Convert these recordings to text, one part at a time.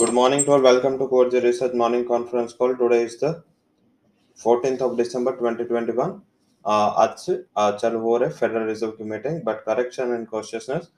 Good morning to all. Welcome to Core Research Morning Conference Call. Today is the 14th of December 2021. uh, आज से uh, चालू हो रहे federal reserve की meeting but correction and cautiousness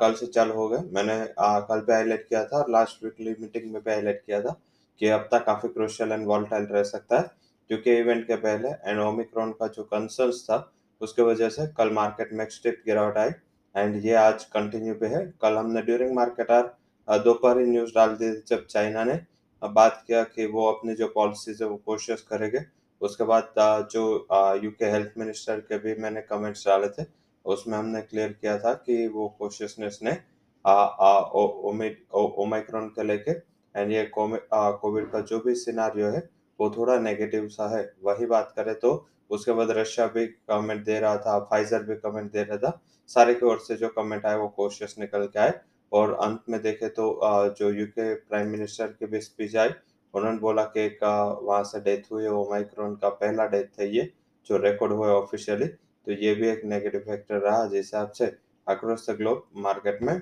कल से चालू हो गए मैंने uh, कल पे हाईलाइट किया था और लास्ट वीकली मीटिंग में भी हाईलाइट किया था कि अब तक काफ़ी क्रुशियल एंड वॉल्टाइल रह सकता है क्योंकि इवेंट के पहले एंड ओमिक्रॉन का जो कंसर्न्स था उसके वजह से कल मार्केट में स्ट्रिक्ट गिरावट आई एंड ये आज कंटिन्यू पे है कल हमने ड्यूरिंग मार्केट आर दोपहर ही न्यूज़ डाल दी थी जब चाइना ने। बात किया कि वो अपनी जो पॉलिसीज़ है, वो कोशिश करेंगे। उसके बाद जो यूके हेल्थ मिनिस्टर के भी मैंने कमेंट्स डाले थे, उसमें हमने क्लियर किया था कि वो कोशिशनेस ने ओमाइक्रॉन के लेके एंड ये कोविड का जो भी सिनारियो है, वो थोड़ा नेगेटिव सा है। वही बात करें तो उसके बाद रशिया भी कमेंट दे रहा था फाइजर भी कमेंट दे रहा था। सारे की ओर से जो कमेंट आए वो कोशिश निकल के आए। और अंत में देखे तो जो यूके प्राइम मिनिस्टर की भी स्पीच आई उन्होंने बोला कि एक वहाँ से डेथ हुई है ओमाइक्रॉन का पहला डेथ है ये, जो रिकॉर्ड हुआ ऑफिशियली तो ये भी एक नेगेटिव फैक्टर रहा, जिस हिसाब से अक्रॉस द ग्लोब मार्केट में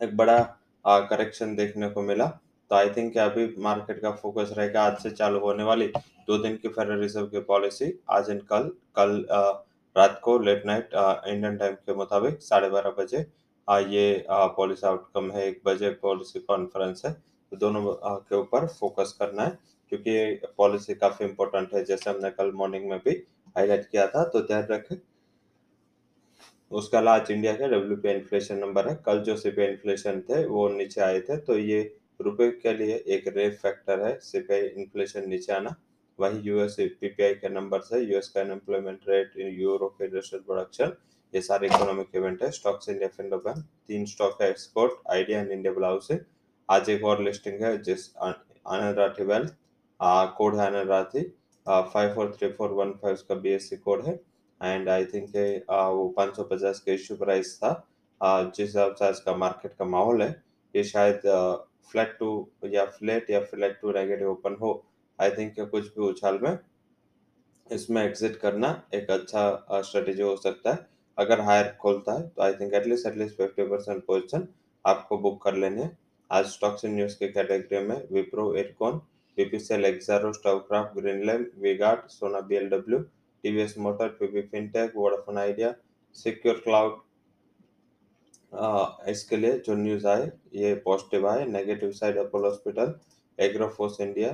एक बड़ा करेक्शन देखने को मिला। तो आई थिंक अभी मार्केट का फोकस रहेगा, आज से चालू होने वाली दो दिन की फेडरल रिज़र्व की पॉलिसी आज एंड कल कल रात को लेट नाइट इंडियन टाइम के मुताबिक साढ़े बारह बजे आ, ये पॉलिसी आउटकम है एक बजे पॉलिसी कॉन्फ्रेंस है तो दोनों के ऊपर फोकस करना है क्योंकि पॉलिसी काफ़ी इंपॉर्टेंट है जैसे हमने कल मॉर्निंग में भी हाईलाइट किया था तो ध्यान रखें। उसका आज इंडिया का डब्ल्यू पी इन्फ्लेशन नंबर है कल जो सीपीआई इन्फ्लेशन थे वो नीचे आए थे तो ये रुपए के लिए एक रेफ फैक्टर है सीपीआई इन्फ्लेशन नीचे आना वही यूएस पीपीआई के नंबर है यूएस का अनएम्प्लॉयमेंट रेट यूरो के इंडस्ट्रियल प्रोडक्शन ये सारे इकोनॉमिक इवेंट है स्टॉक्स इंडिया फिंडोबैन तीन स्टॉक है एक्सपोर्ट आइडिया एंड इंडिया ब्लाउज से आज एक और लिस्टिंग है, जिस आनंद राठी वेल्थ कोड है Anand Rathi five four three four one five का बीएससी कोड है। एंड आई थिंक वो पाँच सौ पचास का इश्यू प्राइस था जिस हिसाब से आज का मार्केट का माहौल है, ये शायद फ्लैट टू या फ्लैट या फ्लैट टू नेगेटिव ओपन हो। आई थिंक कुछ भी उछाल में, इसमें एग्जिट करना एक अच्छा स्ट्रेटेजी हो सकता है। अगर हायर खोलता है तो I think at least at least fifty percent position आपको बुक कर लेनी आज स्टॉक्स इन न्यूज़ के कैटेगरी में Wipro Ircon BPCL Exxaro Stovekraft Greenland V-Guard Sona BLW TVS motor PB fintech Vodafone Idea secure cloud इसके लिए जो news आए, ये पॉजिटिव आए। Negative side Apollo hospital agroforce India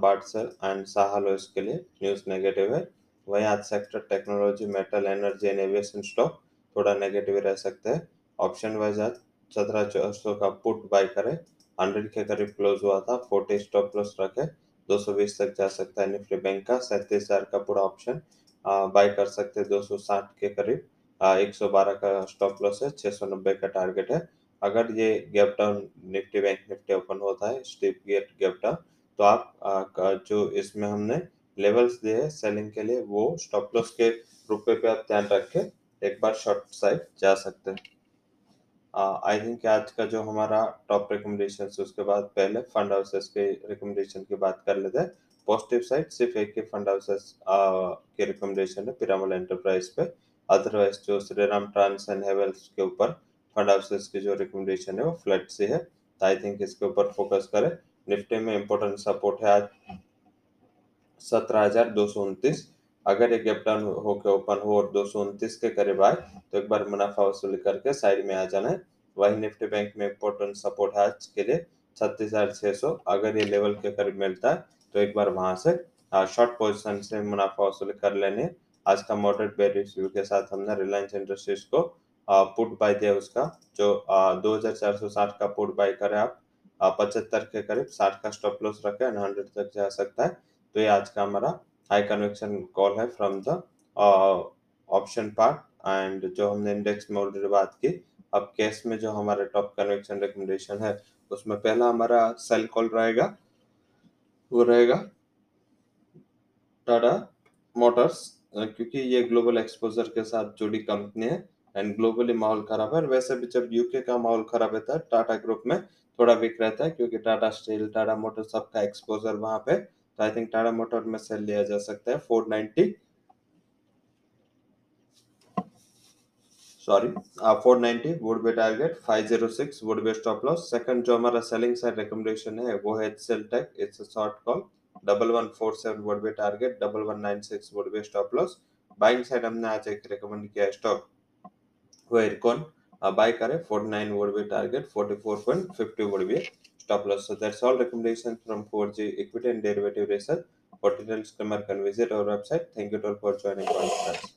बार्टसर and साहलो इसके लिए न्यूज़ नेगेटिव है। वहीं आज sector technology metal energy and aviation stock थोड़ा नेगेटिव रह सकते हैं। ऑप्शन वाइज आज सत्रह चार सौ का पुट बाय करें। हंड्रेड के करीब क्लोज हुआ था फोर्टी स्टॉप लॉस रखे। दो सौ बीस तक जा सकता है निफ्टी बैंक का। सैंतीस हज़ार का पूरा ऑप्शन बाय कर सकते हैं दो सौ साठ के करीब। एक सौ बारह का स्टॉप लॉस है छह सौ नब्बे का टारगेट है। अगर ये gap down Nifty bank Nifty open होता है स्टीप गेट गैप डाउन तो आप आ, जो इसमें हमने लेवल्स दिए हैं सेलिंग के लिए, वो स्टॉप लॉस के रुपए पे आप ध्यान रख के एक बार शॉर्ट साइड जा सकते हैं। आई थिंक आज का जो हमारा टॉप रिकमेंडेशन उसके बाद पहले फंड हाउसेस के रिकमेंडेशन की बात कर लेते हैं। पॉजिटिव साइड सिर्फ़ एक ही फंड हाउसेस की रिकमेंडेशन है पिरामल एंटरप्राइज पे। अदरवाइज़ जो श्रीराम ट्रांस एंड हेवल्स के ऊपर फंड हाउसेस की जो रिकमेंडेशन है, वो फ्लैट से है। तो आई थिंक इसके ऊपर फोकस करें। निफ्टी में इम्पोर्टेंट सपोर्ट है आज। सत्रह हज़ार दो सौ अगर ये गैप डाउन होकर ओपन हो और दो सौ उनतीस के करीब आए तो एक बार मुनाफा वसूली करके साइड में आ जाना है। वही निफ्टी बैंक में इम्पोर्टेंट सपोर्ट है आज के लिए, छत्तीस अगर ये लेवल के करीब मिलता है तो एक बार वहाँ से शॉर्ट पोजिशन से मुनाफा वसूल कर लेने आज का मॉडरेट बेरिश व्यू के साथ हमने रिलायंस इंडस्ट्रीज़ को पुट बाय दिया उसका, जो दो हज़ार चार सौ साठ का पुट बाय करे आप पचहत्तर के करीब साठ का स्टॉप लॉस रखे हंड्रेड तक जा सकता है। तो ये आज का हमारा हाई कन्वेक्शन कॉल है from the option part and जो हमने इंडेक्स में ऑलरेडी बात की, अब कैश में जो हमारा टॉप कन्वेक्शन रिकमेंडेशन है, उसमें पहला हमारा सेल कॉल रहेगा। वो रहेगा टाटा मोटर्स क्योंकि ये ग्लोबल एक्सपोजर के साथ जुड़ी कंपनी है एंड ग्लोबली माहौल खराब है वैसे भी जब यूके का माहौल खराब रहता है टाटा ग्रुप में थोड़ा वीक रहता है क्योंकि टाटा स्टील टाटा मोटर सबका एक्सपोजर वहाँ पे तो आई थिंक टाटा मोटर में सेल लिया जा सकता है 490 sorry four ninety would be target five zero six would be stop loss second जो हमारा सेलिंग साइड रिकमेंडेशन है, वो है sell take it's a short call double one four seven would be target double one nine six would be stop loss buying side हमने आज एक recommend किया stock वो इरकॉन बाय करें 49 would be target 44.50 would be stop loss so that's all recommendations from 4g equity and derivative research for details can visit our website. Thank you all for joining conference